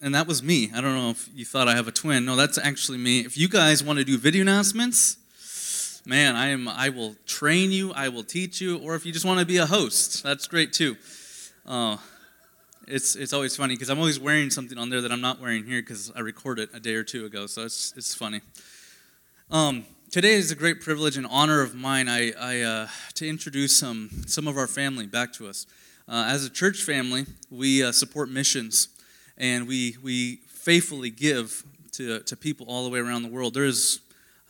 and that was me. I don't know if you thought I have a twin. No, that's actually me. If you guys want to do video announcements, man, I am. I will train you. I will teach you. Or if you just want to be a host, that's great too. Uh, it's it's always funny because I'm always wearing something on there that I'm not wearing here because I recorded it a day or two ago. So it's it's funny. Um, today is a great privilege and honor of mine. I, I uh, to introduce some some of our family back to us. Uh, as a church family, we uh, support missions and we, we faithfully give to, to people all the way around the world. There's,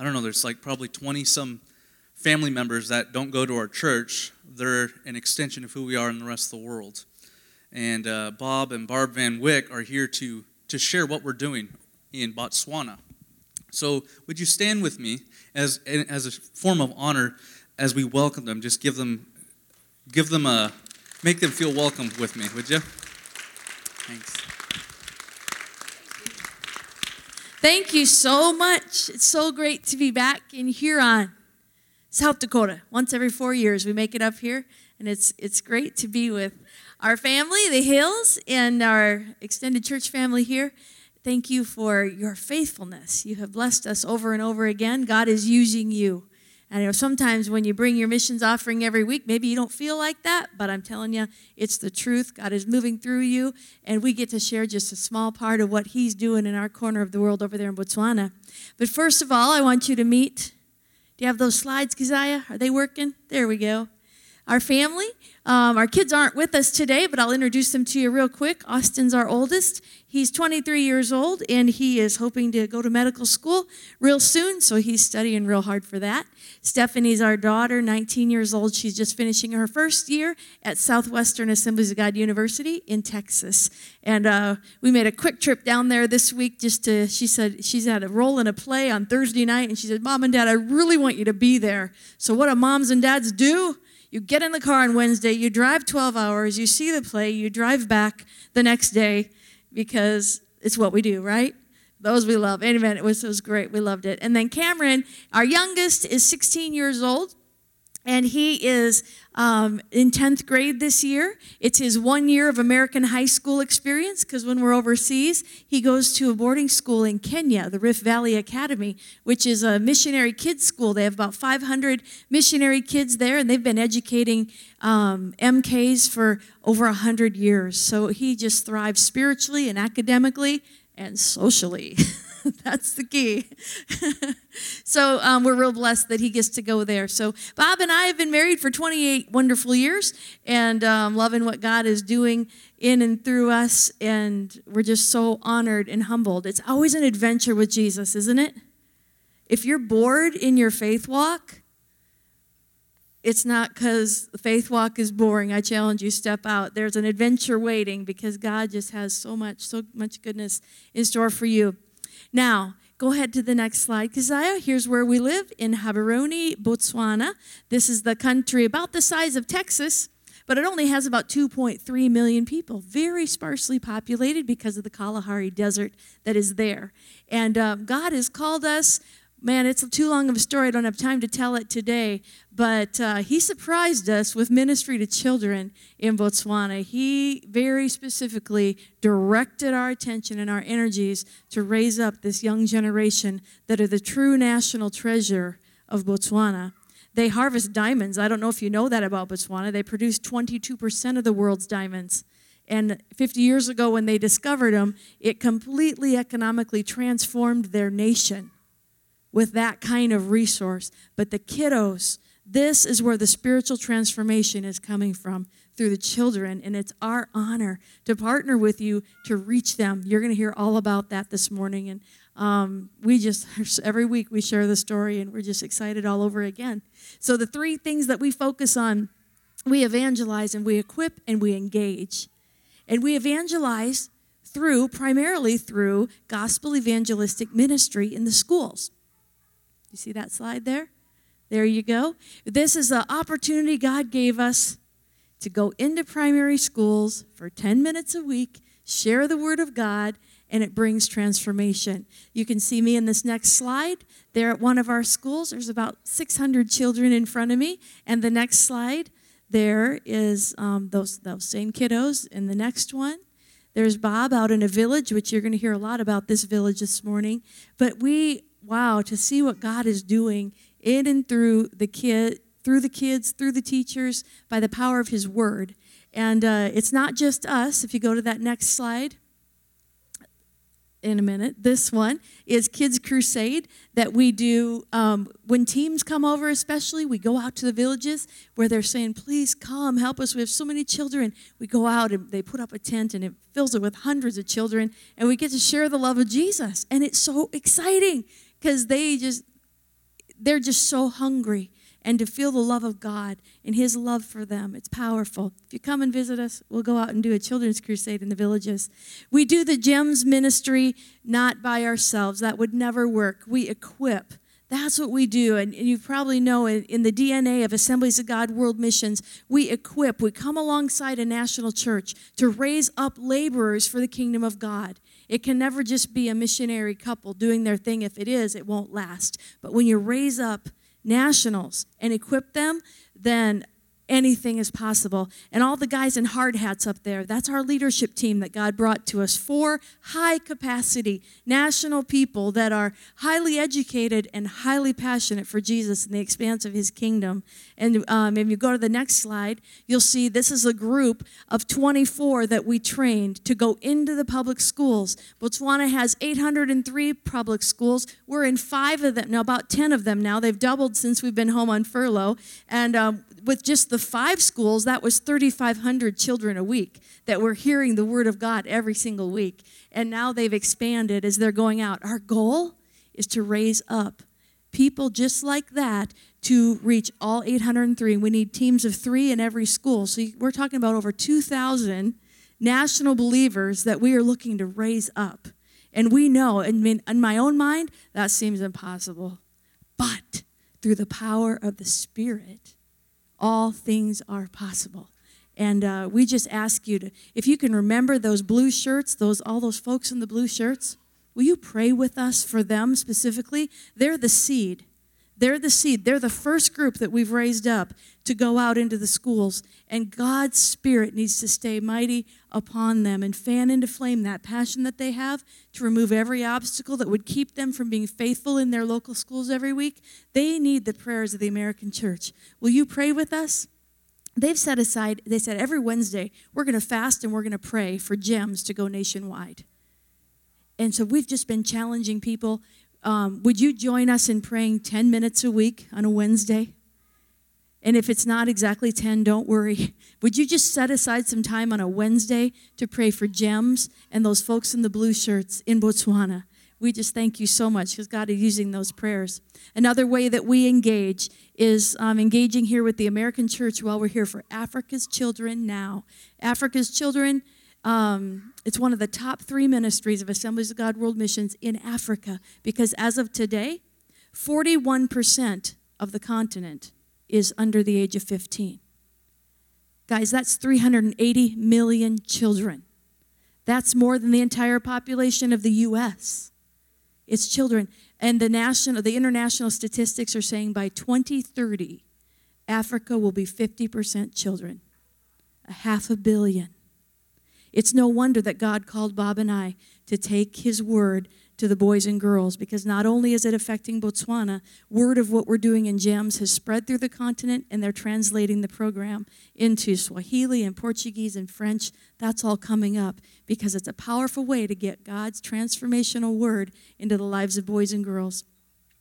I don't know, there's like probably 20 some family members that don't go to our church. They're an extension of who we are in the rest of the world. And uh, Bob and Barb Van Wyck are here to, to share what we're doing in Botswana. So, would you stand with me as, as a form of honor as we welcome them? Just give them, give them a, Make them feel welcome with me, would you? Thanks. Thank you so much. It's so great to be back in Huron, South Dakota. Once every four years, we make it up here, and it's it's great to be with our family, the Hills, and our extended church family here. Thank you for your faithfulness. You have blessed us over and over again. God is using you and you know, sometimes when you bring your missions offering every week, maybe you don't feel like that, but I'm telling you, it's the truth. God is moving through you, and we get to share just a small part of what He's doing in our corner of the world over there in Botswana. But first of all, I want you to meet. Do you have those slides, Keziah? Are they working? There we go. Our family. Um, our kids aren't with us today, but I'll introduce them to you real quick. Austin's our oldest. He's 23 years old, and he is hoping to go to medical school real soon, so he's studying real hard for that. Stephanie's our daughter, 19 years old. She's just finishing her first year at Southwestern Assemblies of God University in Texas. And uh, we made a quick trip down there this week just to, she said, she's had a role in a play on Thursday night, and she said, Mom and Dad, I really want you to be there. So, what do moms and dads do? You get in the car on Wednesday, you drive 12 hours, you see the play, you drive back the next day because it's what we do, right? Those we love. Amen. It was, it was great. We loved it. And then Cameron, our youngest, is 16 years old and he is um, in 10th grade this year. It's his one year of American high school experience because when we're overseas, he goes to a boarding school in Kenya, the Rift Valley Academy, which is a missionary kids school. They have about 500 missionary kids there, and they've been educating um, MKs for over 100 years. So he just thrives spiritually and academically and socially. That's the key. so um, we're real blessed that he gets to go there. So Bob and I have been married for 28 wonderful years and um, loving what God is doing in and through us. And we're just so honored and humbled. It's always an adventure with Jesus, isn't it? If you're bored in your faith walk, it's not because the faith walk is boring. I challenge you, step out. There's an adventure waiting because God just has so much, so much goodness in store for you. Now, go ahead to the next slide, Keziah. Here's where we live in Gaborone, Botswana. This is the country about the size of Texas, but it only has about 2.3 million people, very sparsely populated because of the Kalahari Desert that is there. And uh, God has called us Man, it's too long of a story. I don't have time to tell it today. But uh, he surprised us with ministry to children in Botswana. He very specifically directed our attention and our energies to raise up this young generation that are the true national treasure of Botswana. They harvest diamonds. I don't know if you know that about Botswana. They produce 22% of the world's diamonds. And 50 years ago, when they discovered them, it completely economically transformed their nation with that kind of resource. But the kiddos, this is where the spiritual transformation is coming from through the children. And it's our honor to partner with you to reach them. You're going to hear all about that this morning. And um, we just, every week, we share the story and we're just excited all over again. So, the three things that we focus on we evangelize and we equip and we engage. And we evangelize through, primarily through gospel evangelistic ministry in the schools. You see that slide there? There you go. This is an opportunity God gave us to go into primary schools for 10 minutes a week, share the Word of God, and it brings transformation. You can see me in this next slide. There at one of our schools, there's about 600 children in front of me. And the next slide, there is um, those, those same kiddos. In the next one, There's Bob out in a village, which you're going to hear a lot about this village this morning. But we, wow, to see what God is doing in and through the kid, through the kids, through the teachers, by the power of His Word. And uh, it's not just us. If you go to that next slide, in a minute. This one is Kids Crusade that we do um, when teams come over, especially. We go out to the villages where they're saying, Please come, help us. We have so many children. We go out and they put up a tent and it fills it with hundreds of children, and we get to share the love of Jesus. And it's so exciting because they just, they're just so hungry and to feel the love of God and His love for them. It's powerful. If you come and visit us, we'll go out and do a children's crusade in the villages. We do the GEMS ministry not by ourselves, that would never work. We equip. That's what we do. And you probably know in the DNA of Assemblies of God World Missions, we equip, we come alongside a national church to raise up laborers for the kingdom of God. It can never just be a missionary couple doing their thing. If it is, it won't last. But when you raise up nationals and equip them, then anything is possible. And all the guys in hard hats up there, that's our leadership team that God brought to us. Four high capacity national people that are highly educated and highly passionate for Jesus and the expanse of his kingdom. And um, if you go to the next slide, you'll see this is a group of 24 that we trained to go into the public schools. Botswana has 803 public schools. We're in five of them, now about 10 of them now. They've doubled since we've been home on furlough. And um, with just the five schools, that was 3,500 children a week that were hearing the Word of God every single week. And now they've expanded as they're going out. Our goal is to raise up people just like that to reach all 803. We need teams of three in every school. So we're talking about over 2,000 national believers that we are looking to raise up. And we know, in my own mind, that seems impossible. But through the power of the Spirit, all things are possible. And uh, we just ask you to, if you can remember those blue shirts, those all those folks in the blue shirts, will you pray with us for them specifically? They're the seed. They're the seed. They're the first group that we've raised up to go out into the schools. And God's Spirit needs to stay mighty upon them and fan into flame that passion that they have to remove every obstacle that would keep them from being faithful in their local schools every week. They need the prayers of the American church. Will you pray with us? They've set aside, they said every Wednesday, we're going to fast and we're going to pray for gems to go nationwide. And so we've just been challenging people um, would you join us in praying 10 minutes a week on a Wednesday? And if it's not exactly 10, don't worry. Would you just set aside some time on a Wednesday to pray for gems and those folks in the blue shirts in Botswana? We just thank you so much because God is using those prayers. Another way that we engage is um, engaging here with the American church while we're here for Africa's Children Now. Africa's Children um, it's one of the top three ministries of Assemblies of God World Missions in Africa because as of today, 41% of the continent is under the age of 15. Guys, that's 380 million children. That's more than the entire population of the US. It's children. And the national the international statistics are saying by 2030 Africa will be 50% children. A half a billion. It's no wonder that God called Bob and I to take his word to the boys and girls because not only is it affecting Botswana, word of what we're doing in GEMS has spread through the continent and they're translating the program into Swahili and Portuguese and French. That's all coming up because it's a powerful way to get God's transformational word into the lives of boys and girls.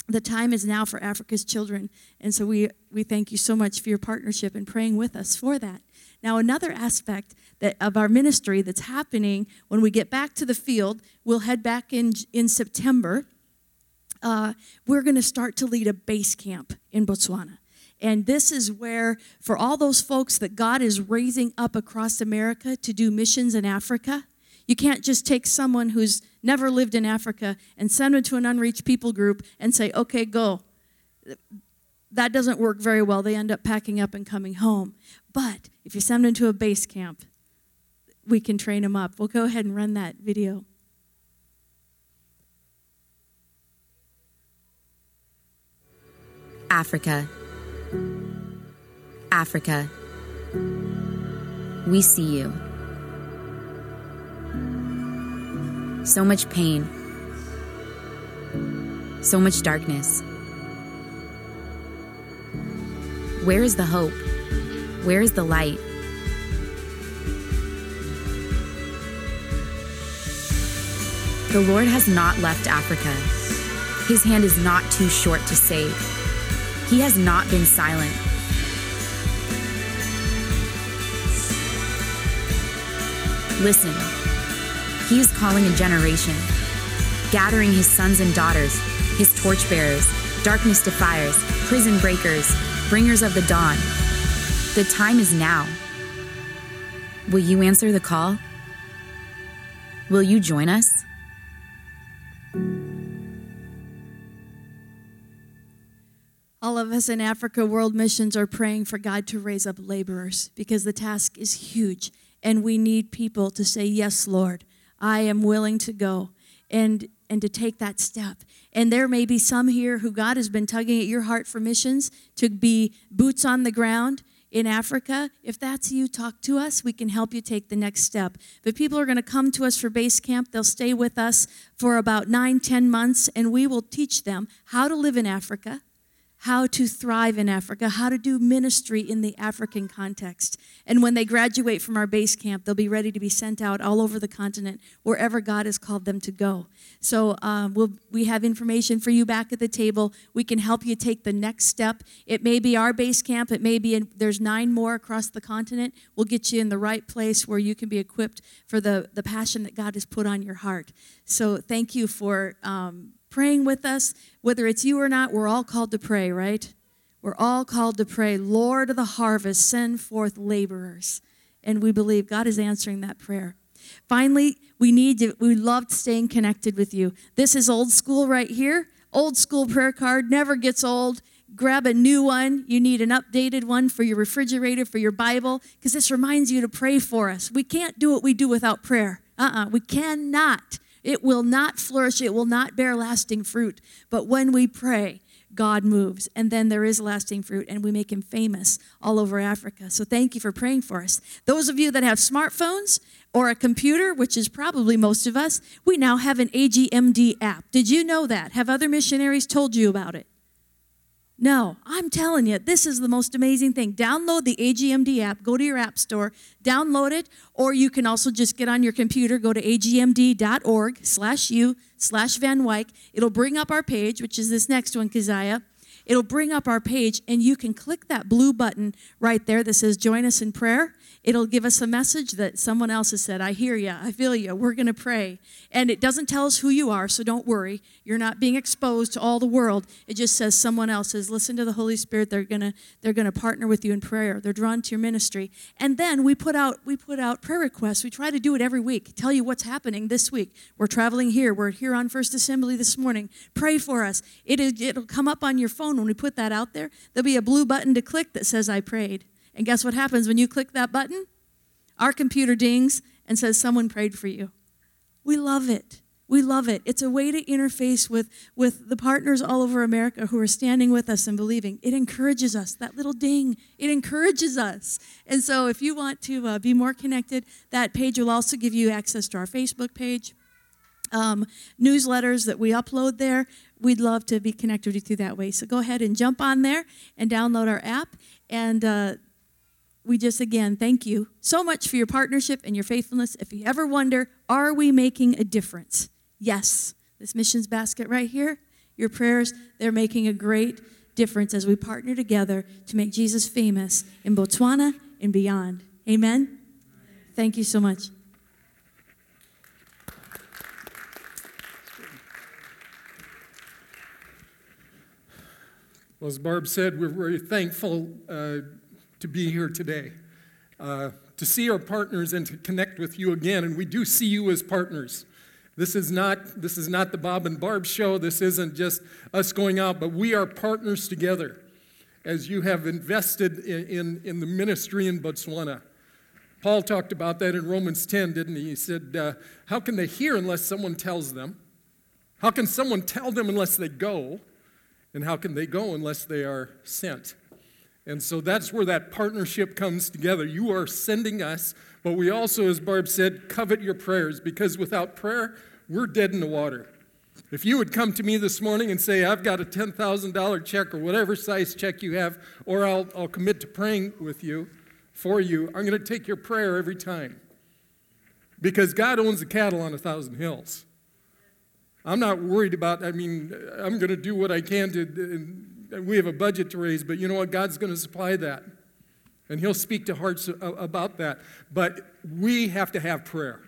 The time is now for Africa's children, and so we, we thank you so much for your partnership and praying with us for that. Now, another aspect that, of our ministry that's happening when we get back to the field, we'll head back in, in September. Uh, we're going to start to lead a base camp in Botswana. And this is where, for all those folks that God is raising up across America to do missions in Africa, you can't just take someone who's never lived in Africa and send them to an unreached people group and say, okay, go. That doesn't work very well. They end up packing up and coming home. But if you send them to a base camp, we can train them up. We'll go ahead and run that video. Africa. Africa. We see you. so much pain, so much darkness. Where is the hope? Where is the light? The Lord has not left Africa. His hand is not too short to save. He has not been silent. Listen, He is calling a generation, gathering His sons and daughters, His torchbearers, darkness defiers, prison breakers, bringers of the dawn. The time is now. Will you answer the call? Will you join us? All of us in Africa World Missions are praying for God to raise up laborers because the task is huge and we need people to say, Yes, Lord, I am willing to go and, and to take that step. And there may be some here who God has been tugging at your heart for missions to be boots on the ground in Africa. If that's you, talk to us. We can help you take the next step. But people are going to come to us for base camp. They'll stay with us for about nine, ten months, and we will teach them how to live in Africa how to thrive in Africa, how to do ministry in the African context. And when they graduate from our base camp, they'll be ready to be sent out all over the continent, wherever God has called them to go. So um, we'll, we have information for you back at the table. We can help you take the next step. It may be our base camp. It may be in, there's nine more across the continent. We'll get you in the right place where you can be equipped for the, the passion that God has put on your heart. So thank you for um, praying with us. Whether it's you or not, we're all called to pray, right? We're all called to pray, Lord of the harvest, send forth laborers. And we believe God is answering that prayer. Finally, we need to, we loved staying connected with you. This is old school right here. Old school prayer card never gets old. Grab a new one. You need an updated one for your refrigerator, for your Bible, because this reminds you to pray for us. We can't do what we do without prayer. Uh uh-uh, uh we cannot. It will not flourish, it will not bear lasting fruit. But when we pray, God moves, and then there is lasting fruit, and we make him famous all over Africa. So thank you for praying for us. Those of you that have smartphones or a computer, which is probably most of us, we now have an AGMD app. Did you know that? Have other missionaries told you about it? No, I'm telling you, this is the most amazing thing. Download the AGMD app, go to your app store, download it, or you can also just get on your computer, go to agmd.org slash u slash Van Wyk. It'll bring up our page, which is this next one, Keziah. It'll bring up our page, and you can click that blue button right there that says Join Us in Prayer, It'll give us a message that someone else has said, I hear you, I feel you, we're going to pray. And it doesn't tell us who you are, so don't worry. You're not being exposed to all the world. It just says someone else says, listen to the Holy Spirit. They're going to they're going to partner with you in prayer. They're drawn to your ministry. And then we put out we put out prayer requests. We try to do it every week. Tell you what's happening this week. We're traveling here. We're here on First Assembly this morning. Pray for us. It is, it'll come up on your phone when we put that out there. There'll be a blue button to click that says I prayed. And guess what happens when you click that button? Our computer dings and says, Someone prayed for you. We love it. We love it. It's a way to interface with, with the partners all over America who are standing with us and believing. It encourages us. That little ding, it encourages us. And so, if you want to uh, be more connected, that page will also give you access to our Facebook page, um, newsletters that we upload there. We'd love to be connected with you that way. So, go ahead and jump on there and download our app. And uh, we just again thank you so much for your partnership and your faithfulness. If you ever wonder, are we making a difference? Yes. This missions basket right here, your prayers, they're making a great difference as we partner together to make Jesus famous in Botswana and beyond. Amen. Thank you so much. Well, as Barb said, we're very thankful uh, to be here today, uh, to see our partners and to connect with you again. And we do see you as partners. This is not this is not the Bob and Barb show. This isn't just us going out, but we are partners together as you have invested in, in, in the ministry in Botswana. Paul talked about that in Romans 10, didn't he? He said, uh, How can they hear unless someone tells them? How can someone tell them unless they go? And how can they go unless they are sent? And so that's where that partnership comes together. You are sending us, but we also, as Barb said, covet your prayers because without prayer, we're dead in the water. If you would come to me this morning and say, I've got a $10,000 check or whatever size check you have, or I'll, I'll commit to praying with you, for you, I'm going to take your prayer every time. Because God owns the cattle on a thousand hills. I'm not worried about, I mean, I'm going to do what I can to, we have a budget to raise, but you know what? God's going to supply that. And He'll speak to hearts about that. But we have to have prayer.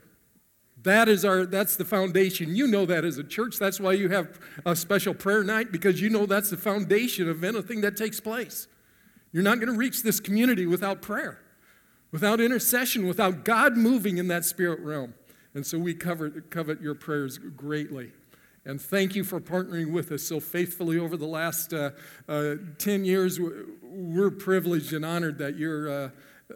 That is our that's the foundation. You know that as a church. That's why you have a special prayer night because you know that's the foundation of anything that takes place. You're not going to reach this community without prayer, without intercession, without God moving in that spirit realm. And so we covet, covet your prayers greatly. And thank you for partnering with us so faithfully over the last uh, uh, 10 years. We're privileged and honored that you're, uh,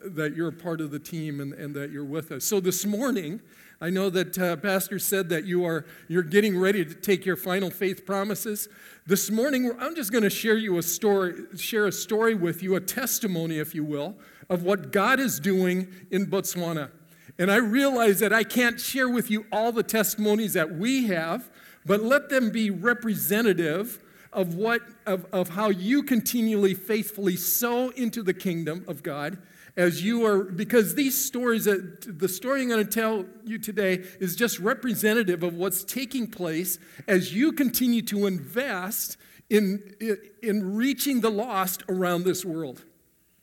that you're a part of the team and, and that you're with us. So this morning, I know that uh, Pastor said that you are you're getting ready to take your final faith promises. This morning, I'm just going to share you a story, share a story with you, a testimony, if you will, of what God is doing in Botswana. And I realize that I can't share with you all the testimonies that we have, but let them be representative of what of, of how you continually faithfully sow into the kingdom of God as you are, because these stories, that, the story I'm going to tell you today is just representative of what's taking place as you continue to invest in, in reaching the lost around this world.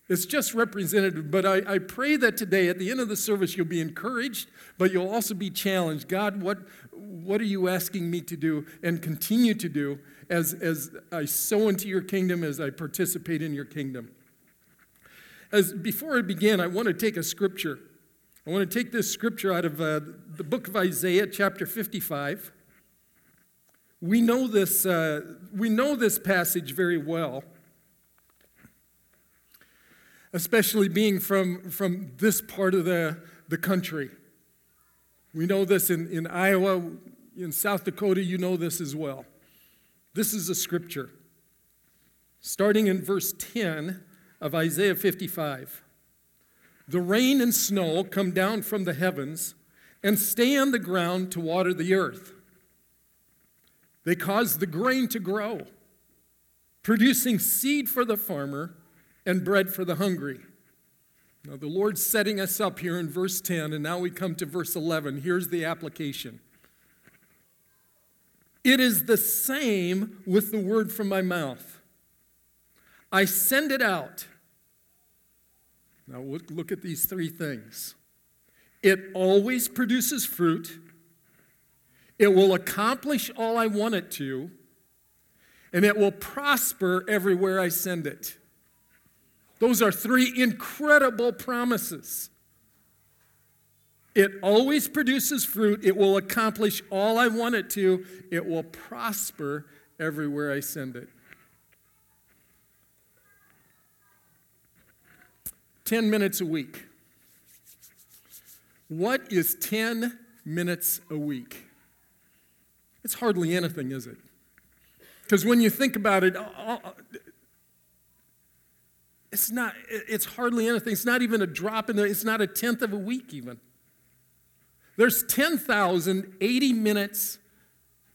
It's just representative, but I, I pray that today at the end of the service you'll be encouraged, but you'll also be challenged. God, what, what are you asking me to do and continue to do as, as I sow into your kingdom, as I participate in your kingdom? As before I begin, I want to take a scripture. I want to take this scripture out of uh, the book of Isaiah, chapter 55. We know this, uh, we know this passage very well, especially being from, from this part of the, the country. We know this in, in Iowa, in South Dakota, you know this as well. This is a scripture. Starting in verse 10, of Isaiah 55. The rain and snow come down from the heavens and stay on the ground to water the earth. They cause the grain to grow, producing seed for the farmer and bread for the hungry. Now, the Lord's setting us up here in verse 10, and now we come to verse 11. Here's the application It is the same with the word from my mouth. I send it out now, look at these three things it always produces fruit, it will accomplish all I want it to, and it will prosper everywhere I send it. Those are three incredible promises. It always produces fruit. It will accomplish all I want it to. It will prosper everywhere I send it. 10 minutes a week. What is 10 minutes a week? It's hardly anything, is it? Because when you think about it, uh, uh, it's not, it's hardly anything. It's not even a drop in the, it's not a tenth of a week even. There's 10,080 minutes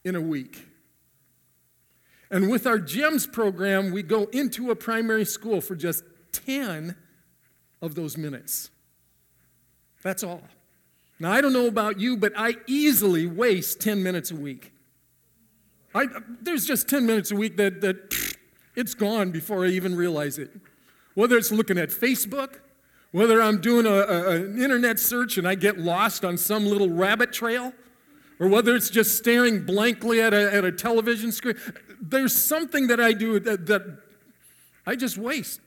in a week. And with our GEMS program, we go into a primary school for just 10 of those minutes. That's all. Now, I don't know about you, but I easily waste 10 minutes a week. I, there's just 10 minutes a week that, that it's gone before I even realize it. Whether it's looking at Facebook, whether I'm doing a, a, an internet search and I get lost on some little rabbit trail, or whether it's just staring blankly at a, at a television screen, there's something that I do that, that I just waste.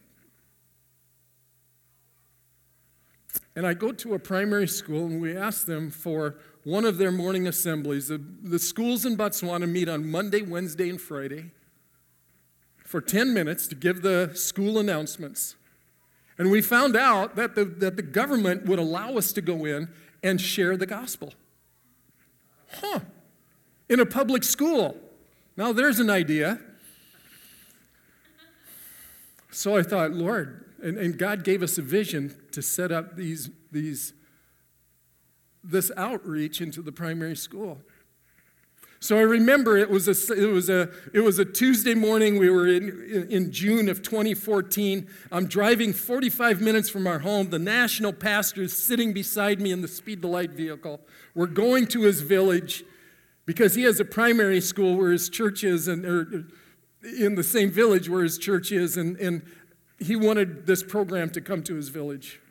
And I go to a primary school and we ask them for one of their morning assemblies. The, the schools in Botswana meet on Monday, Wednesday, and Friday for 10 minutes to give the school announcements. And we found out that the, that the government would allow us to go in and share the gospel. Huh. In a public school. Now there's an idea. So I thought, Lord, and, and God gave us a vision to set up these, these, this outreach into the primary school. So I remember it was a, it was a, it was a Tuesday morning. We were in, in, June of 2014. I'm driving 45 minutes from our home. The national pastor is sitting beside me in the Speed the Light vehicle. We're going to his village because he has a primary school where his church is, and or in the same village where his church is, and, and he wanted this program to come to his village.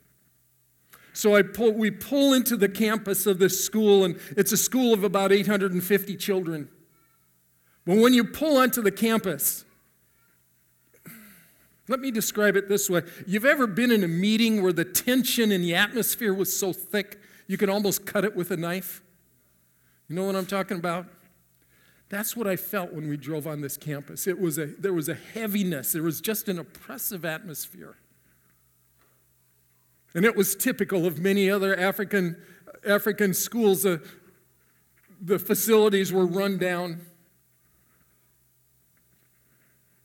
So I pull, we pull into the campus of this school, and it's a school of about 850 children. But when you pull onto the campus, let me describe it this way. You've ever been in a meeting where the tension in the atmosphere was so thick you could almost cut it with a knife? You know what I'm talking about? That's what I felt when we drove on this campus. It was a, there was a heaviness, there was just an oppressive atmosphere. And it was typical of many other African, African schools. Uh, the facilities were run down.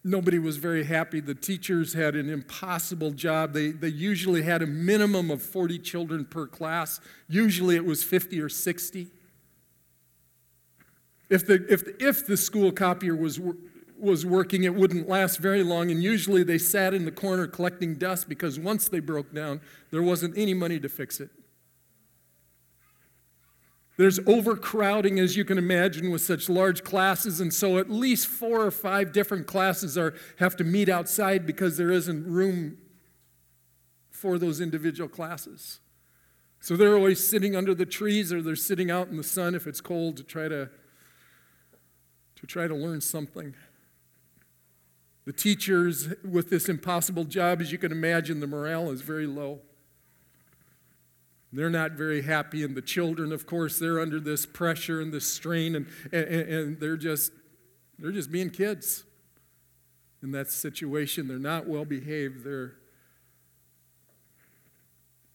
Nobody was very happy. The teachers had an impossible job. They, they usually had a minimum of 40 children per class. Usually it was 50 or 60. If the, if, if the school copier was was working, it wouldn't last very long, and usually they sat in the corner collecting dust because once they broke down, there wasn't any money to fix it. There's overcrowding, as you can imagine, with such large classes, and so at least four or five different classes are, have to meet outside because there isn't room for those individual classes. So they're always sitting under the trees or they're sitting out in the sun if it's cold to try to, to try to learn something. The teachers with this impossible job, as you can imagine, the morale is very low. They're not very happy, and the children, of course, they're under this pressure and this strain, and, and, and they're just they're just being kids in that situation. They're not well behaved. They're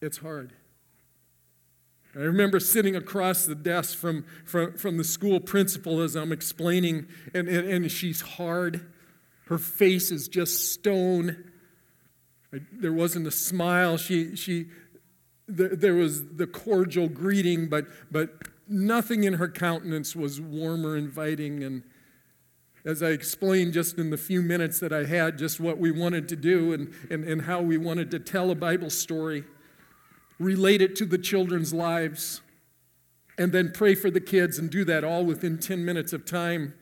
it's hard. I remember sitting across the desk from, from, from the school principal as I'm explaining, and, and, and she's hard. Her face is just stone. There wasn't a smile. She, she, there was the cordial greeting, but, but nothing in her countenance was warm or inviting. And as I explained just in the few minutes that I had, just what we wanted to do and, and, and how we wanted to tell a Bible story, relate it to the children's lives, and then pray for the kids and do that all within 10 minutes of time.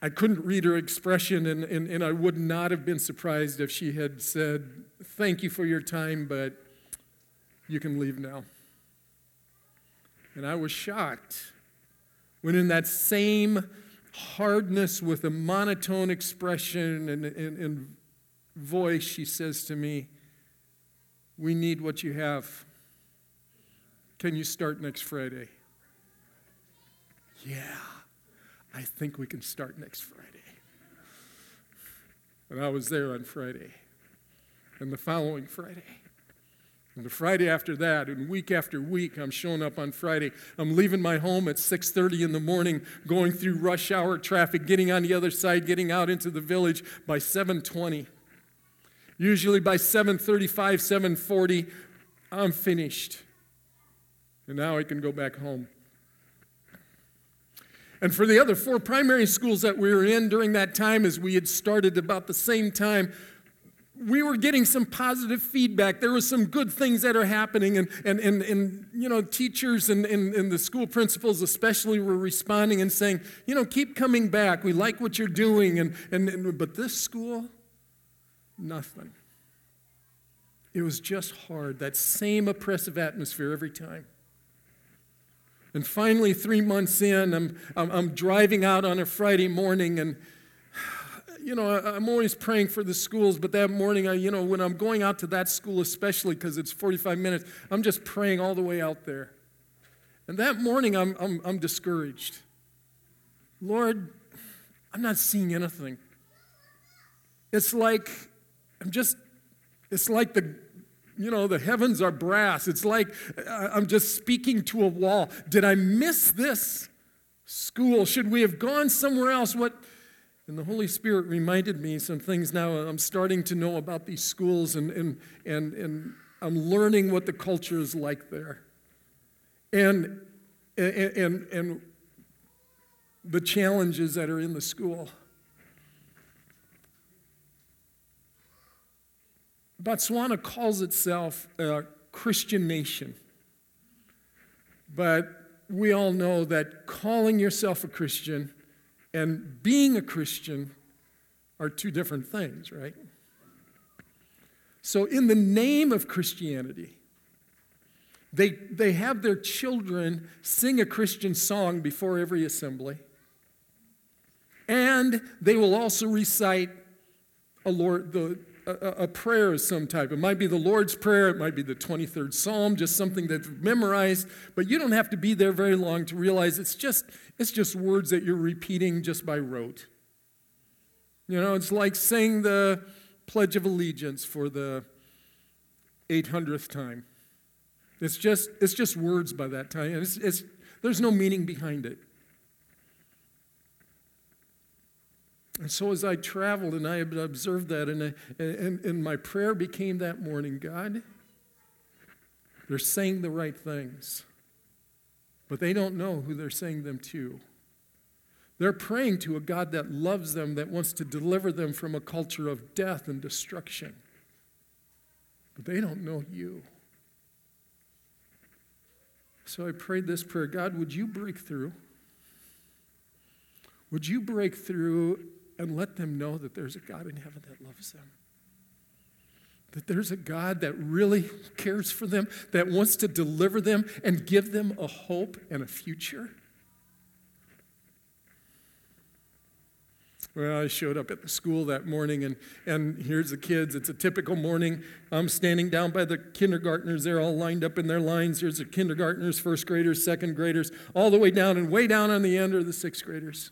I couldn't read her expression, and, and, and I would not have been surprised if she had said, Thank you for your time, but you can leave now. And I was shocked when, in that same hardness with a monotone expression and, and, and voice, she says to me, We need what you have. Can you start next Friday? Yeah. I think we can start next Friday. And I was there on Friday, and the following Friday. And the Friday after that, and week after week, I'm showing up on Friday. I'm leaving my home at 6:30 in the morning, going through rush hour traffic, getting on the other side, getting out into the village by 7:20. Usually by 7:35, 7:40, I'm finished. And now I can go back home. And for the other four primary schools that we were in during that time, as we had started about the same time, we were getting some positive feedback. There were some good things that are happening, and, and, and, and you know, teachers and, and, and the school principals especially were responding and saying, you know, keep coming back. We like what you're doing. And, and, and but this school, nothing. It was just hard, that same oppressive atmosphere every time. And finally, three months in, I'm, I'm, I'm, driving out on a Friday morning, and, you know, I'm always praying for the schools, but that morning, I, you know, when I'm going out to that school, especially because it's 45 minutes, I'm just praying all the way out there. And that morning, I'm, I'm, I'm discouraged. Lord, I'm not seeing anything. It's like, I'm just, it's like the you know, the heavens are brass. It's like uh, I'm just speaking to a wall. Did I miss this school? Should we have gone somewhere else? What? And the Holy Spirit reminded me some things now. Uh, I'm starting to know about these schools and, and, and, and I'm learning what the culture is like there. And, and, and, and the challenges that are in the school. Botswana calls itself a Christian nation. But we all know that calling yourself a Christian and being a Christian are two different things, right? So, in the name of Christianity, they, they have their children sing a Christian song before every assembly. And they will also recite a, Lord, the, a, prayer of some type. It might be the Lord's Prayer, it might be the 23rd Psalm, just something that's memorized, but you don't have to be there very long to realize it's just, it's just words that you're repeating just by rote. You know, it's like saying the Pledge of Allegiance for the 800th time. It's just, it's just words by that time. It's, it's, there's no meaning behind it. And so as I traveled and I observed that, and, I, and, and my prayer became that morning God, they're saying the right things, but they don't know who they're saying them to. They're praying to a God that loves them, that wants to deliver them from a culture of death and destruction. But they don't know you. So I prayed this prayer God, would you break through? Would you break through and let them know that there's a God in heaven that loves them? That there's a God that really cares for them, that wants to deliver them and give them a hope and a future? Well, I showed up at the school that morning, and, and here's the kids. It's a typical morning. I'm standing down by the kindergartners. They're all lined up in their lines. Here's the kindergartners, first graders, second graders, all the way down, and way down on the end are the sixth graders.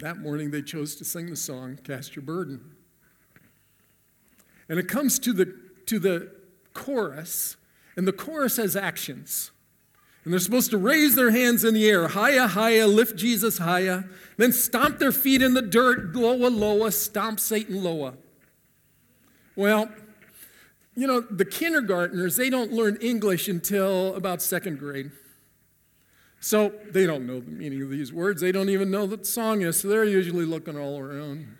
That morning, they chose to sing the song, Cast Your Burden. And it comes to the, to the chorus, and the chorus has actions. And they're supposed to raise their hands in the air, higher, higher, lift Jesus higher. Then stomp their feet in the dirt, lower, lower, stomp Satan lower. Well, you know, the kindergartners, they don't learn English until about second grade. So they don't know the meaning of these words. They don't even know what the song is, so they're usually looking all around.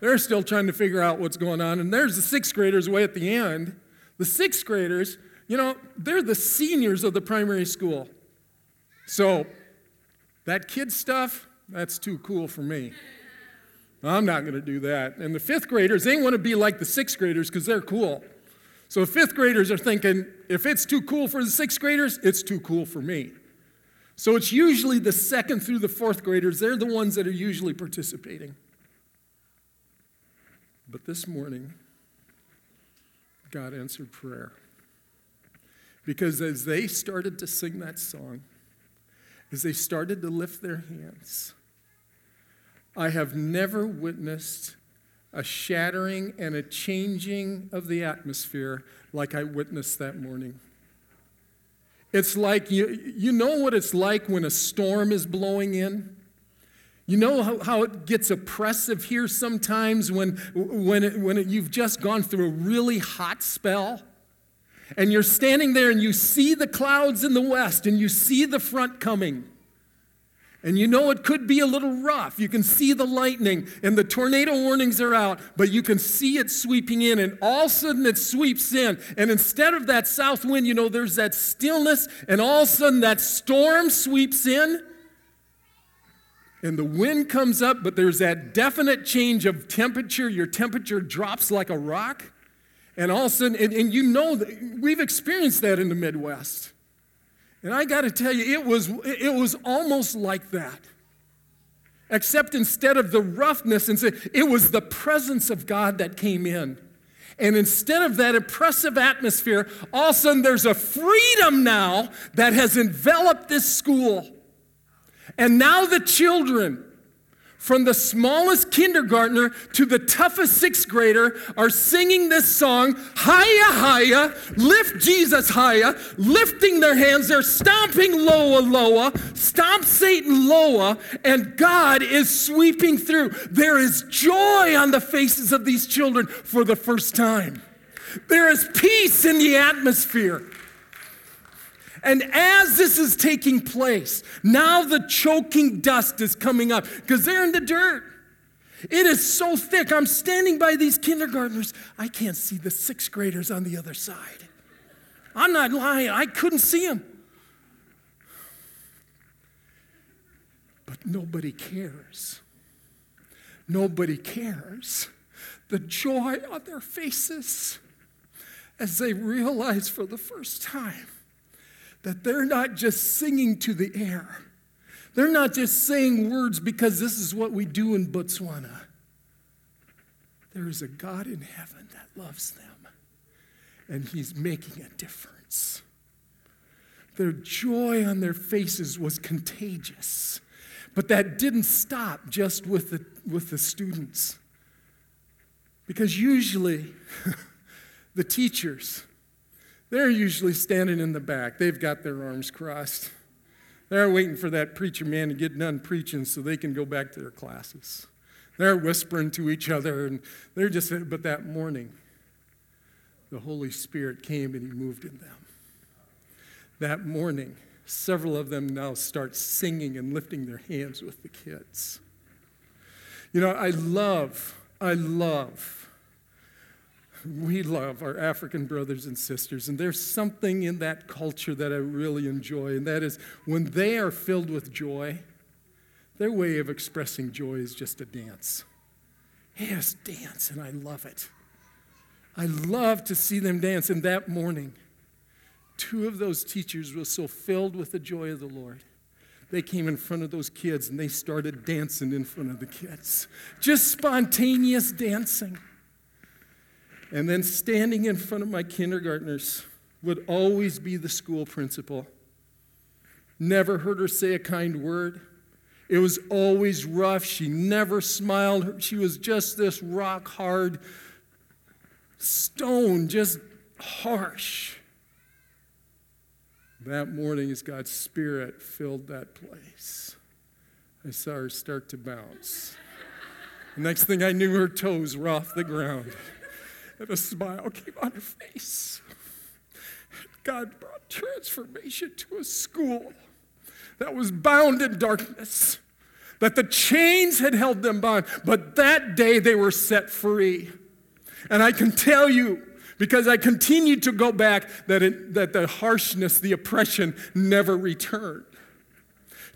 They're still trying to figure out what's going on. And there's the sixth graders way at the end. The sixth graders, you know, they're the seniors of the primary school. So that kid stuff, that's too cool for me. I'm not going to do that. And the fifth graders, they want to be like the sixth graders because they're cool. So fifth graders are thinking, if it's too cool for the sixth graders, it's too cool for me. So it's usually the second through the fourth graders, they're the ones that are usually participating. But this morning, God answered prayer. Because as they started to sing that song, as they started to lift their hands, I have never witnessed a shattering and a changing of the atmosphere like I witnessed that morning. It's like you, you know what it's like when a storm is blowing in? You know how, how it gets oppressive here sometimes when, when, it, when it, you've just gone through a really hot spell? and you're standing there and you see the clouds in the west and you see the front coming. And you know it could be a little rough. You can see the lightning and the tornado warnings are out, but you can see it sweeping in, and all of a sudden it sweeps in. And instead of that south wind, you know, there's that stillness, and all of a sudden that storm sweeps in. And the wind comes up, but there's that definite change of temperature. Your temperature drops like a rock. And all of a sudden, and, and you know, that we've experienced that in the Midwest. And I got to tell you, it was, it was almost like that. Except instead of the roughness, it was the presence of God that came in. And instead of that oppressive atmosphere, all of a sudden there's a freedom now that has enveloped this school. And now the children, from the smallest kindergartner to the toughest sixth grader are singing this song, Higher, Higher, lift Jesus higher, lifting their hands. They're stomping lower, lower, stomp Satan lower, and God is sweeping through. There is joy on the faces of these children for the first time. There is peace in the atmosphere. And as this is taking place, now the choking dust is coming up because they're in the dirt. It is so thick. I'm standing by these kindergartners. I can't see the sixth graders on the other side. I'm not lying. I couldn't see them. But nobody cares. Nobody cares. The joy on their faces as they realize for the first time that they're not just singing to the air. They're not just saying words because this is what we do in Botswana. There is a God in heaven that loves them, and He's making a difference. Their joy on their faces was contagious, but that didn't stop just with the, with the students. Because usually, the teachers, they're usually standing in the back. They've got their arms crossed. They're waiting for that preacher man to get done preaching so they can go back to their classes. They're whispering to each other, and they're just, but that morning, the Holy Spirit came and He moved in them. That morning, several of them now start singing and lifting their hands with the kids. You know, I love, I love we love our African brothers and sisters, and there's something in that culture that I really enjoy, and that is when they are filled with joy, their way of expressing joy is just a dance. Yes, dance, and I love it. I love to see them dance. And that morning, two of those teachers were so filled with the joy of the Lord. They came in front of those kids and they started dancing in front of the kids. Just spontaneous dancing. And then standing in front of my kindergartners would always be the school principal. Never heard her say a kind word. It was always rough. She never smiled. She was just this rock hard stone, just harsh. That morning, as God's Spirit filled that place, I saw her start to bounce. Next thing I knew, her toes were off the ground and a smile came on her face. God brought transformation to a school that was bound in darkness, that the chains had held them bound, but that day they were set free. And I can tell you, because I continued to go back, that, it, that the harshness, the oppression never returned.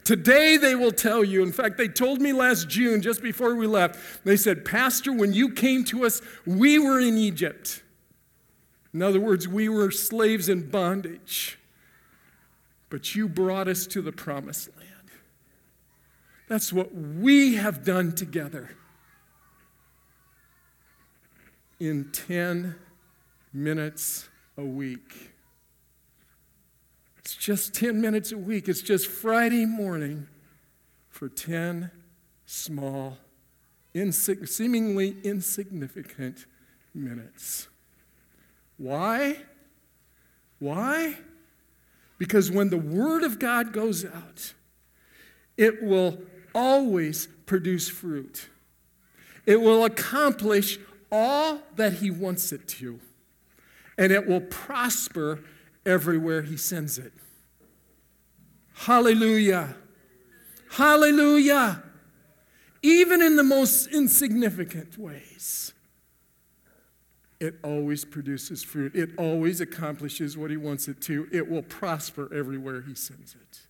Today they will tell you, in fact, they told me last June, just before we left, they said, Pastor, when you came to us, we were in Egypt. In other words, we were slaves in bondage, but you brought us to the promised land. That's what we have done together in 10 minutes a week. It's just 10 minutes a week. It's just Friday morning for 10 small, insig- seemingly insignificant minutes. Why? Why? Because when the Word of God goes out, it will always produce fruit. It will accomplish all that He wants it to, and it will prosper everywhere he sends it. Hallelujah. Hallelujah. Even in the most insignificant ways, it always produces fruit. It always accomplishes what he wants it to. It will prosper everywhere he sends it.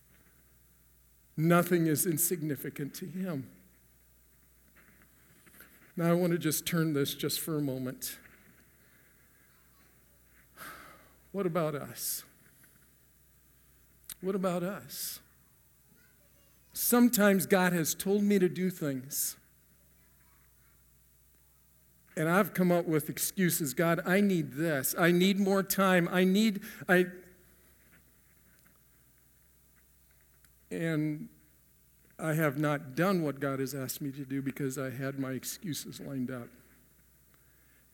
Nothing is insignificant to him. Now, I want to just turn this just for a moment. What about us? What about us? Sometimes God has told me to do things. And I've come up with excuses. God, I need this. I need more time. I need, I. And I have not done what God has asked me to do because I had my excuses lined up.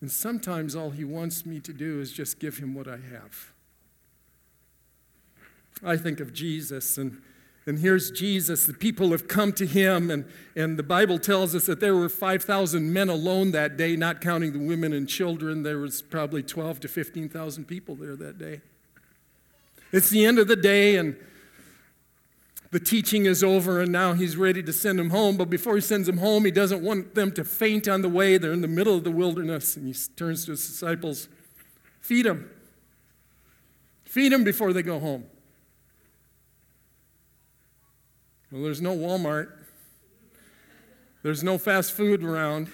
And sometimes all he wants me to do is just give him what I have. I think of Jesus, and, and here's Jesus. The people have come to him, and, and the Bible tells us that there were 5,000 men alone that day, not counting the women and children. There was probably 12 to 15,000 people there that day. It's the end of the day, and the teaching is over, and now he's ready to send them home. But before he sends them home, he doesn't want them to faint on the way. They're in the middle of the wilderness, and he turns to his disciples Feed them. Feed them before they go home. Well, there's no Walmart, there's no fast food around.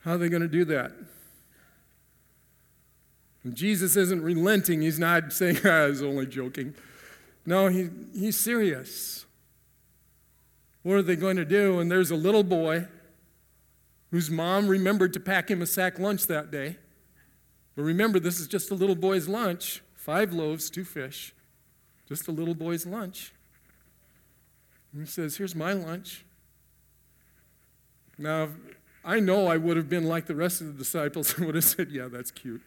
How are they going to do that? And Jesus isn't relenting. He's not saying, ah, I was only joking. No, he, he's serious. What are they going to do? And there's a little boy whose mom remembered to pack him a sack lunch that day. But remember, this is just a little boy's lunch five loaves, two fish. Just a little boy's lunch. And he says, Here's my lunch. Now, I know I would have been like the rest of the disciples and would have said, Yeah, that's cute.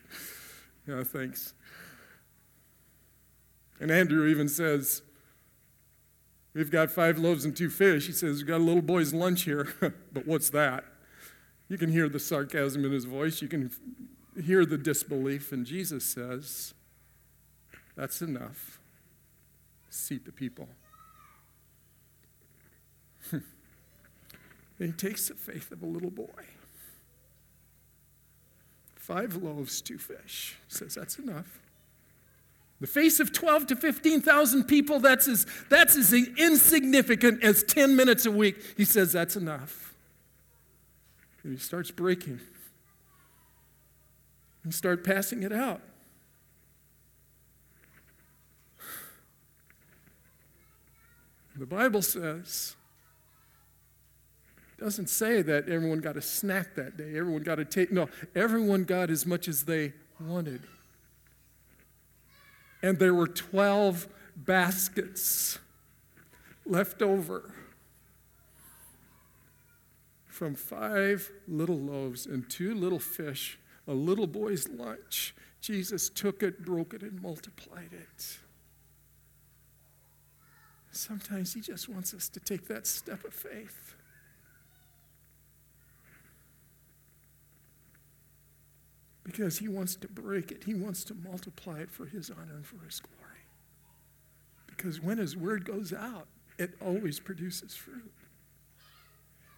Yeah, thanks. And Andrew even says, We've got five loaves and two fish. He says, We've got a little boy's lunch here, but what's that? You can hear the sarcasm in his voice. You can hear the disbelief. And Jesus says, That's enough. Seat the people. and he takes the faith of a little boy. Five loaves, two fish. He says, That's enough. The face of 12 to 15,000 people, that's as, that's as insignificant as 10 minutes a week. He says, That's enough. And he starts breaking and start passing it out. The Bible says, doesn't say that everyone got a snack that day. Everyone got a take. No, everyone got as much as they wanted and there were 12 baskets left over from five little loaves and two little fish, a little boy's lunch. Jesus took it, broke it, and multiplied it. Sometimes He just wants us to take that step of faith. Because he wants to break it. He wants to multiply it for his honor and for his glory. Because when his word goes out, it always produces fruit.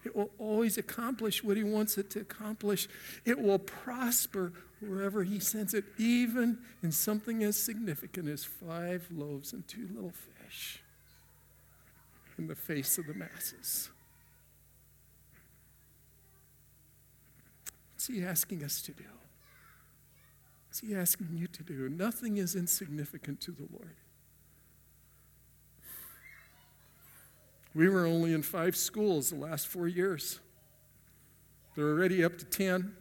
It will always accomplish what he wants it to accomplish. It will prosper wherever he sends it, even in something as significant as five loaves and two little fish in the face of the masses. What's he asking us to do? What's he asking you to do? Nothing is insignificant to the Lord. We were only in five schools the last four years. They're already up to 10.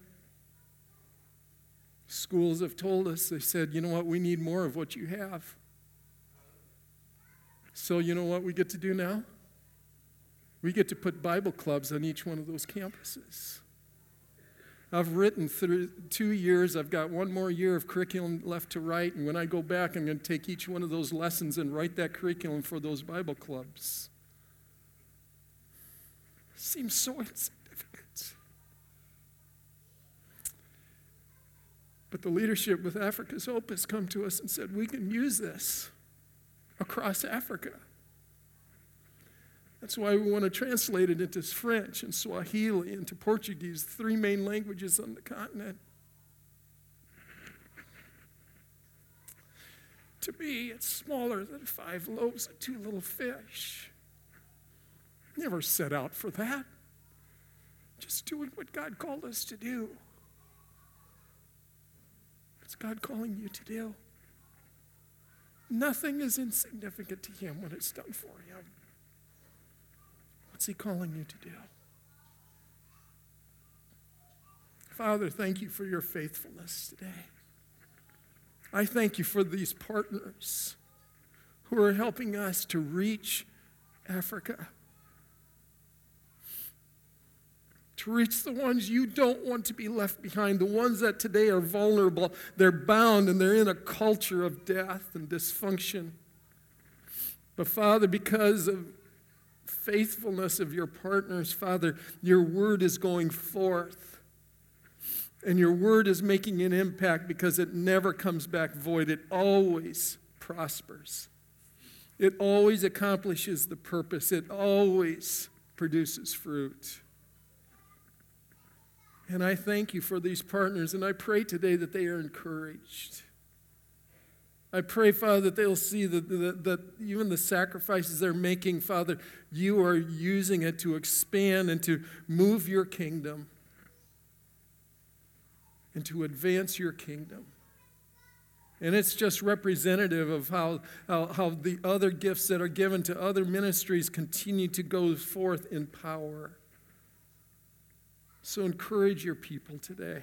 Schools have told us, they said, you know what, we need more of what you have. So, you know what we get to do now? We get to put Bible clubs on each one of those campuses. I've written through two years. I've got one more year of curriculum left to write. And when I go back, I'm going to take each one of those lessons and write that curriculum for those Bible clubs. Seems so insignificant. But the leadership with Africa's Hope has come to us and said, we can use this across Africa. That's why we want to translate it into French and Swahili, into Portuguese, three main languages on the continent. To me, it's smaller than five loaves and two little fish. Never set out for that. Just doing what God called us to do. What's God calling you to do? Nothing is insignificant to Him when it's done for Him. What's He calling you to do? Father, thank you for your faithfulness today. I thank you for these partners who are helping us to reach Africa, to reach the ones you don't want to be left behind, the ones that today are vulnerable. They're bound and they're in a culture of death and dysfunction. But Father, because of faithfulness of your partners, Father, your word is going forth. And your word is making an impact because it never comes back void. It always prospers. It always accomplishes the purpose, it always produces fruit. And I thank you for these partners, and I pray today that they are encouraged. I pray, Father, that they'll see that, that, that, even the sacrifices they're making, Father, you are using it to expand and to move your kingdom and to advance your kingdom. And it's just representative of how, how, how, the other gifts that are given to other ministries continue to go forth in power. So encourage your people today.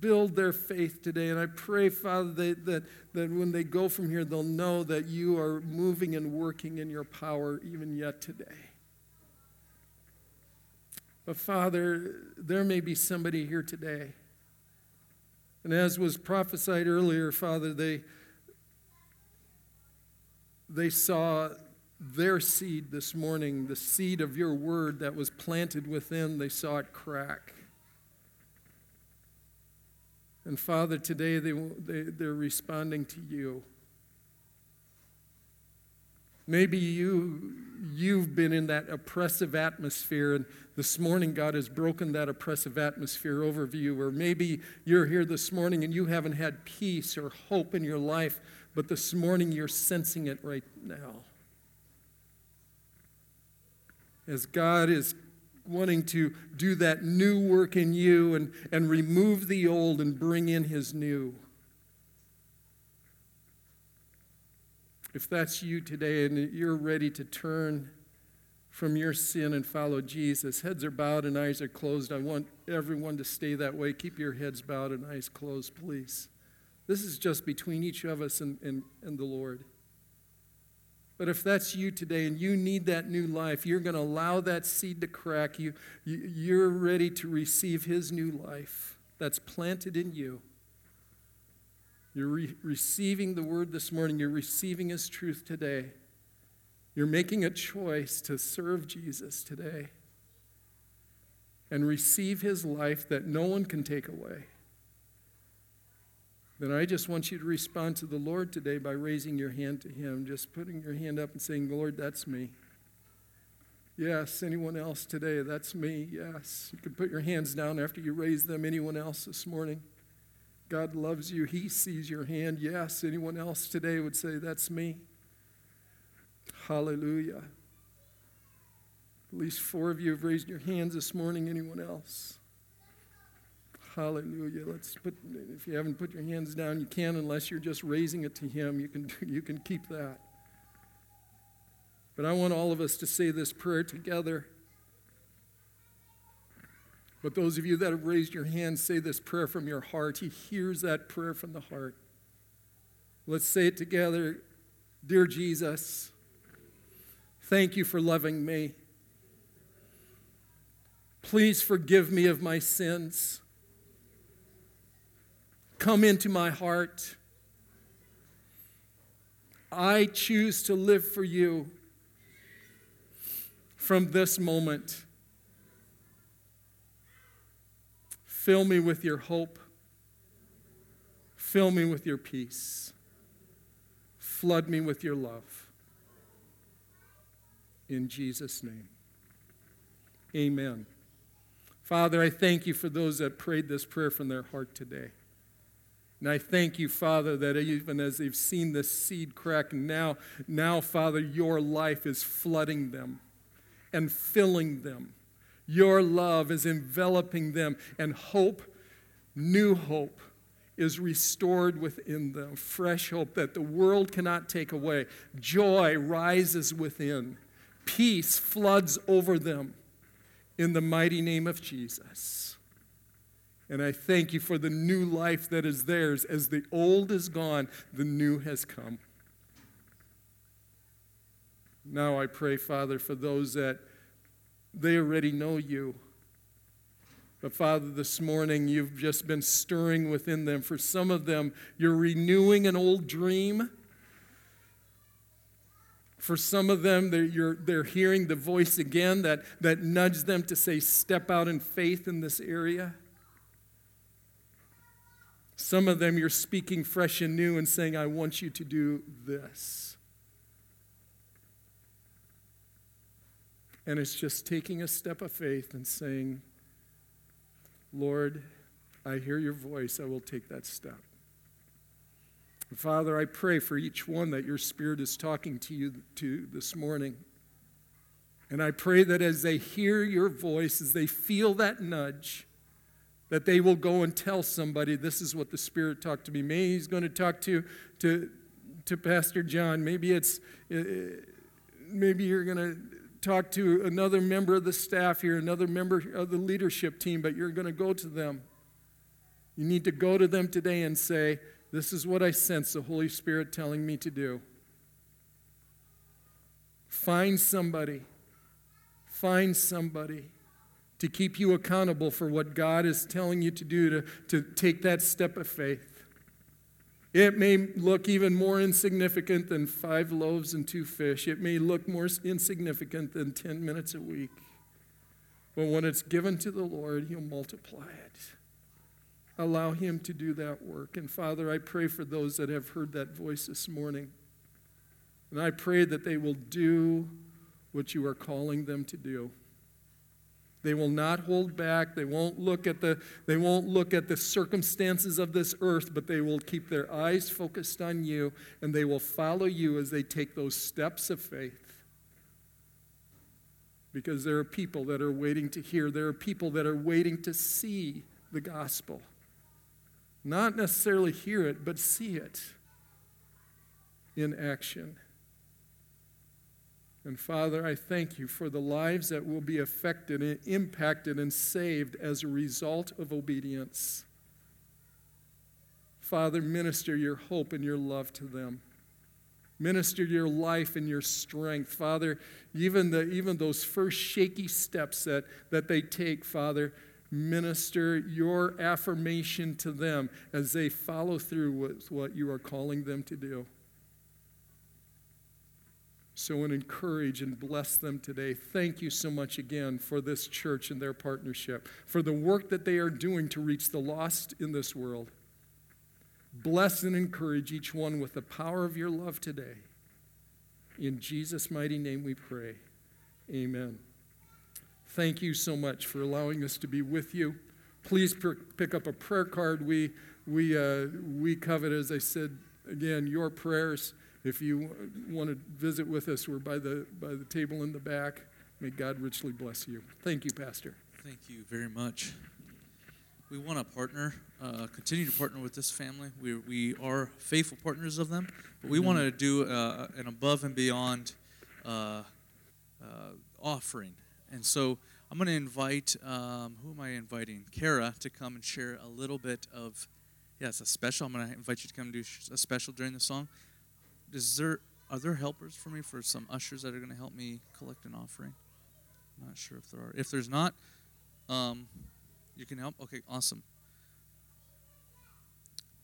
Build their faith today. And I pray, Father, that, that, that when they go from here, they'll know that you are moving and working in your power even yet today. But Father, there may be somebody here today and as was prophesied earlier, Father, they, they saw their seed this morning, the seed of your word that was planted within, they saw it crack. And Father, today they, they, they're responding to you. Maybe you, you've been in that oppressive atmosphere, and this morning God has broken that oppressive atmosphere over you. Or maybe you're here this morning and you haven't had peace or hope in your life, but this morning you're sensing it right now. As God is wanting to do that new work in you and, and remove the old and bring in his new. If that's you today and you're ready to turn from your sin and follow Jesus, heads are bowed and eyes are closed. I want everyone to stay that way. Keep your heads bowed and eyes closed, please. This is just between each of us and, and, and the Lord. But if that's you today and you need that new life, you're going to allow that seed to crack. You, you, you're ready to receive His new life that's planted in you. You're re- receiving the word this morning. You're receiving his truth today. You're making a choice to serve Jesus today and receive his life that no one can take away. Then I just want you to respond to the Lord today by raising your hand to him, just putting your hand up and saying, Lord, that's me. Yes, anyone else today? That's me. Yes. You can put your hands down after you raise them. Anyone else this morning? God loves you. He sees your hand. Yes. Anyone else today would say, That's me? Hallelujah. At least four of you have raised your hands this morning. Anyone else? Hallelujah. Let's put, if you haven't put your hands down, you can unless you're just raising it to Him. You can, you can keep that. But I want all of us to say this prayer together. But those of you that have raised your hands, say this prayer from your heart. He hears that prayer from the heart. Let's say it together. Dear Jesus, thank you for loving me. Please forgive me of my sins. Come into my heart. I choose to live for you from this moment. Fill me with your hope. Fill me with your peace. Flood me with your love. In Jesus' name. Amen. Father, I thank you for those that prayed this prayer from their heart today. And I thank you, Father, that even as they've seen this seed crack, now, now, Father, your life is flooding them and filling them your love is enveloping them, and hope, new hope, is restored within them. Fresh hope that the world cannot take away. Joy rises within, peace floods over them in the mighty name of Jesus. And I thank you for the new life that is theirs. As the old is gone, the new has come. Now I pray, Father, for those that they already know you. But Father, this morning you've just been stirring within them. For some of them, you're renewing an old dream. For some of them, they're, they're hearing the voice again that, that nudged them to say, step out in faith in this area. Some of them you're speaking fresh and new and saying, I want you to do this. And it's just taking a step of faith and saying, Lord, I hear your voice. I will take that step. Father, I pray for each one that your Spirit is talking to you to this morning. And I pray that as they hear your voice, as they feel that nudge, that they will go and tell somebody, this is what the Spirit talked to me. Maybe he's going to talk to, to, to Pastor John. Maybe it's, uh, maybe you're going to talk to another member of the staff here, another member of the leadership team, but you're going to go to them. You need to go to them today and say, This is what I sense the Holy Spirit telling me to do. Find somebody. Find somebody to keep you accountable for what God is telling you to do to, to take that step of faith. It may look even more insignificant than five loaves and two fish. It may look more insignificant than 10 minutes a week. But when it's given to the Lord, He'll multiply it. Allow Him to do that work. And Father, I pray for those that have heard that voice this morning. And I pray that they will do what you are calling them to do. They will not hold back. They won't look at the, they won't look at the circumstances of this earth, but they will keep their eyes focused on you and they will follow you as they take those steps of faith. Because there are people that are waiting to hear, there are people that are waiting to see the gospel. Not necessarily hear it, but see it in action. And Father, I thank you for the lives that will be affected and impacted and saved as a result of obedience. Father, minister your hope and your love to them. Minister your life and your strength. Father, even, the, even those first shaky steps that, that they take, Father, minister your affirmation to them as they follow through with what you are calling them to do. So, and encourage and bless them today. Thank you so much again for this church and their partnership, for the work that they are doing to reach the lost in this world. Bless and encourage each one with the power of your love today. In Jesus' mighty name we pray. Amen. Thank you so much for allowing us to be with you. Please per- pick up a prayer card. We, we, uh, we covet, as I said again, your prayers. If you want to visit with us, we're by the, by the table in the back. May God richly bless you. Thank you, Pastor. Thank you very much. We want to partner, uh, continue to partner with this family. We, we are faithful partners of them, but we want to do uh, an above and beyond uh, uh, offering. And so I'm going to invite, um, who am I inviting? Kara to come and share a little bit of, yeah, it's a special. I'm going to invite you to come do a special during the song is there are there helpers for me for some ushers that are going to help me collect an offering? I'm not sure if there are. If there's not, um, you can help. Okay, awesome.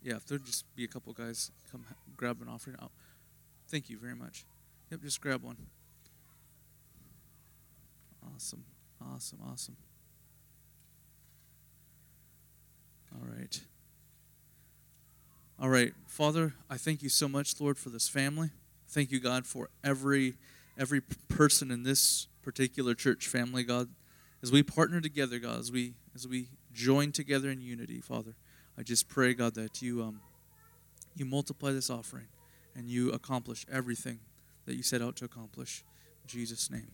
Yeah, if there'd just be a couple guys come grab an offering. Oh, thank you very much. Yep, just grab one. Awesome, awesome, awesome. All right. All right, Father, I thank you so much, Lord, for this family. Thank you, God, for every every person in this particular church family, God. As we partner together, God, as we as we join together in unity, Father, I just pray, God, that you um you multiply this offering and you accomplish everything that you set out to accomplish. In Jesus' name.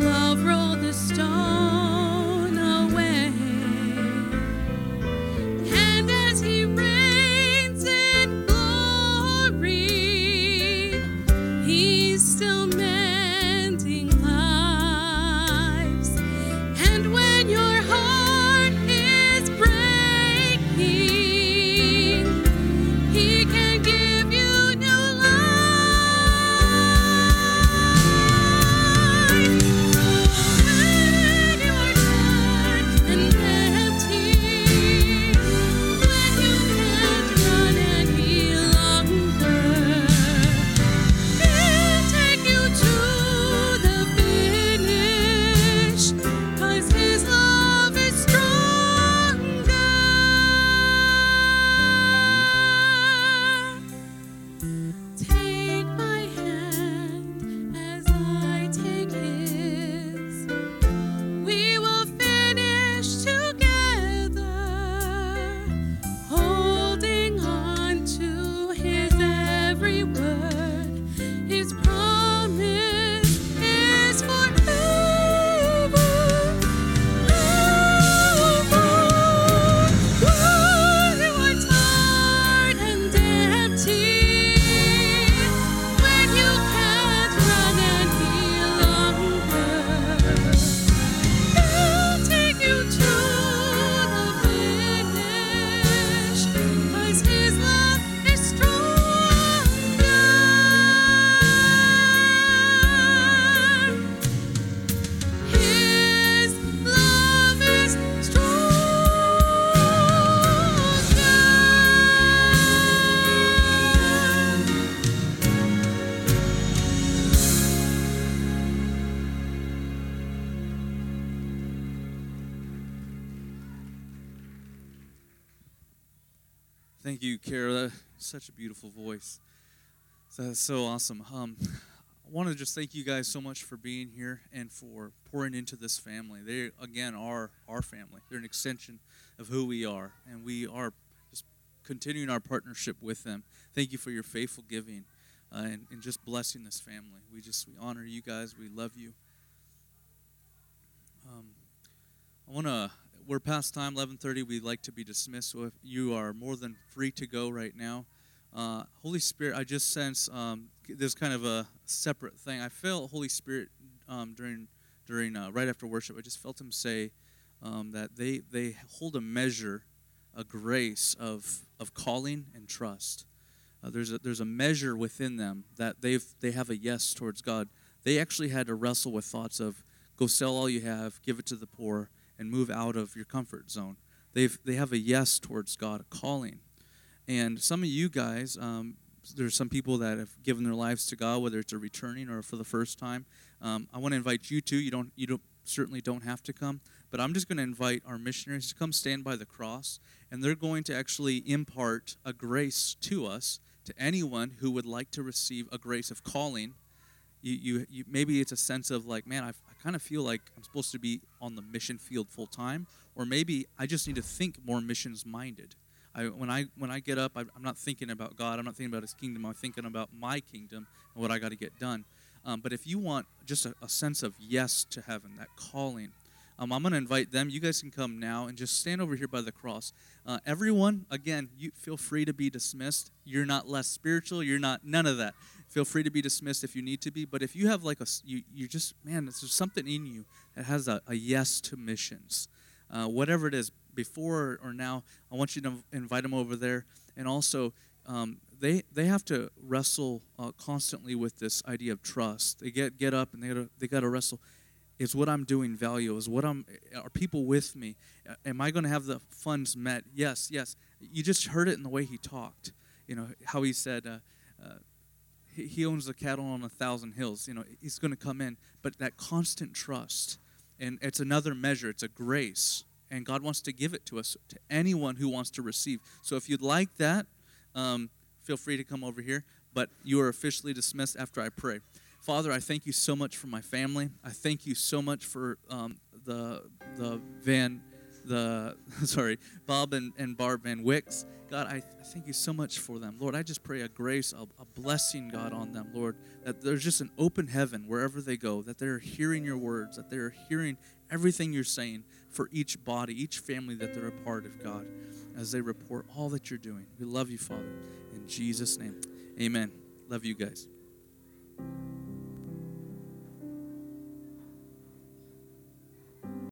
Love rolled the stone Such a beautiful voice. That's so awesome. Um, I want to just thank you guys so much for being here and for pouring into this family. They again are our family. They're an extension of who we are, and we are just continuing our partnership with them. Thank you for your faithful giving uh, and, and just blessing this family. We just we honor you guys. We love you. Um, I want to. We're past time, 11:30. We'd like to be dismissed. So if you are more than free to go right now, uh, Holy Spirit, I just sense um, there's kind of a separate thing. I felt Holy Spirit um, during during uh, right after worship. I just felt Him say um, that they they hold a measure, a grace of of calling and trust. Uh, there's a, there's a measure within them that they've they have a yes towards God. They actually had to wrestle with thoughts of go sell all you have, give it to the poor, and move out of your comfort zone. They've they have a yes towards God, a calling. And some of you guys, um, there's some people that have given their lives to God, whether it's a returning or for the first time. Um, I want to invite you to. You don't you don't certainly don't have to come, but I'm just going to invite our missionaries to come stand by the cross, and they're going to actually impart a grace to us to anyone who would like to receive a grace of calling you, you, you maybe it's a sense of like man i I kind of feel like i'm supposed to be on the mission field full time or maybe i just need to think more missions minded I, when i when i get up I, i'm not thinking about god. I'm not thinking about his kingdom. I'm thinking about my kingdom and what i got to get done. Um, but if you want just a, a sense of yes to heaven that calling um, i'm going to invite them. You guys can come now and just stand over here by the cross. Uh, everyone again you feel free to be dismissed. You're not less spiritual. You're not none of that. Feel free to be dismissed if you need to be. But if you have like a, you, you just man there's something in you that has a, a yes to missions. Uh, whatever it is before or now i want you to invite them over there. And also um, they they have to wrestle uh, constantly with this idea of trust. They get get up and they gotta, they got to wrestle. Is what i'm doing value. Is what i'm are people with me? Am i going to have the funds met? Yes yes. You just heard it in the way he talked. You know how he said uh, uh, he owns the cattle on a thousand hills. You know, he's going to come in, but that constant trust, and it's another measure. It's a grace, and God wants to give it to us to anyone who wants to receive. So if you'd like that, um, feel free to come over here. But you are officially dismissed after I pray. Father, I thank you so much for my family. I thank you so much for um, the the Van, the sorry, Bob and, and Barb Van Wicks. God, I, thank you so much for them. Lord, I just pray a grace, a, a blessing, God, on them, Lord, that there's just an open heaven wherever they go, that they're hearing your words, that they're hearing everything you're saying for each body, each family that they're a part of, God, as they report all that you're doing. We love you, Father. In Jesus' name, amen. Love you guys.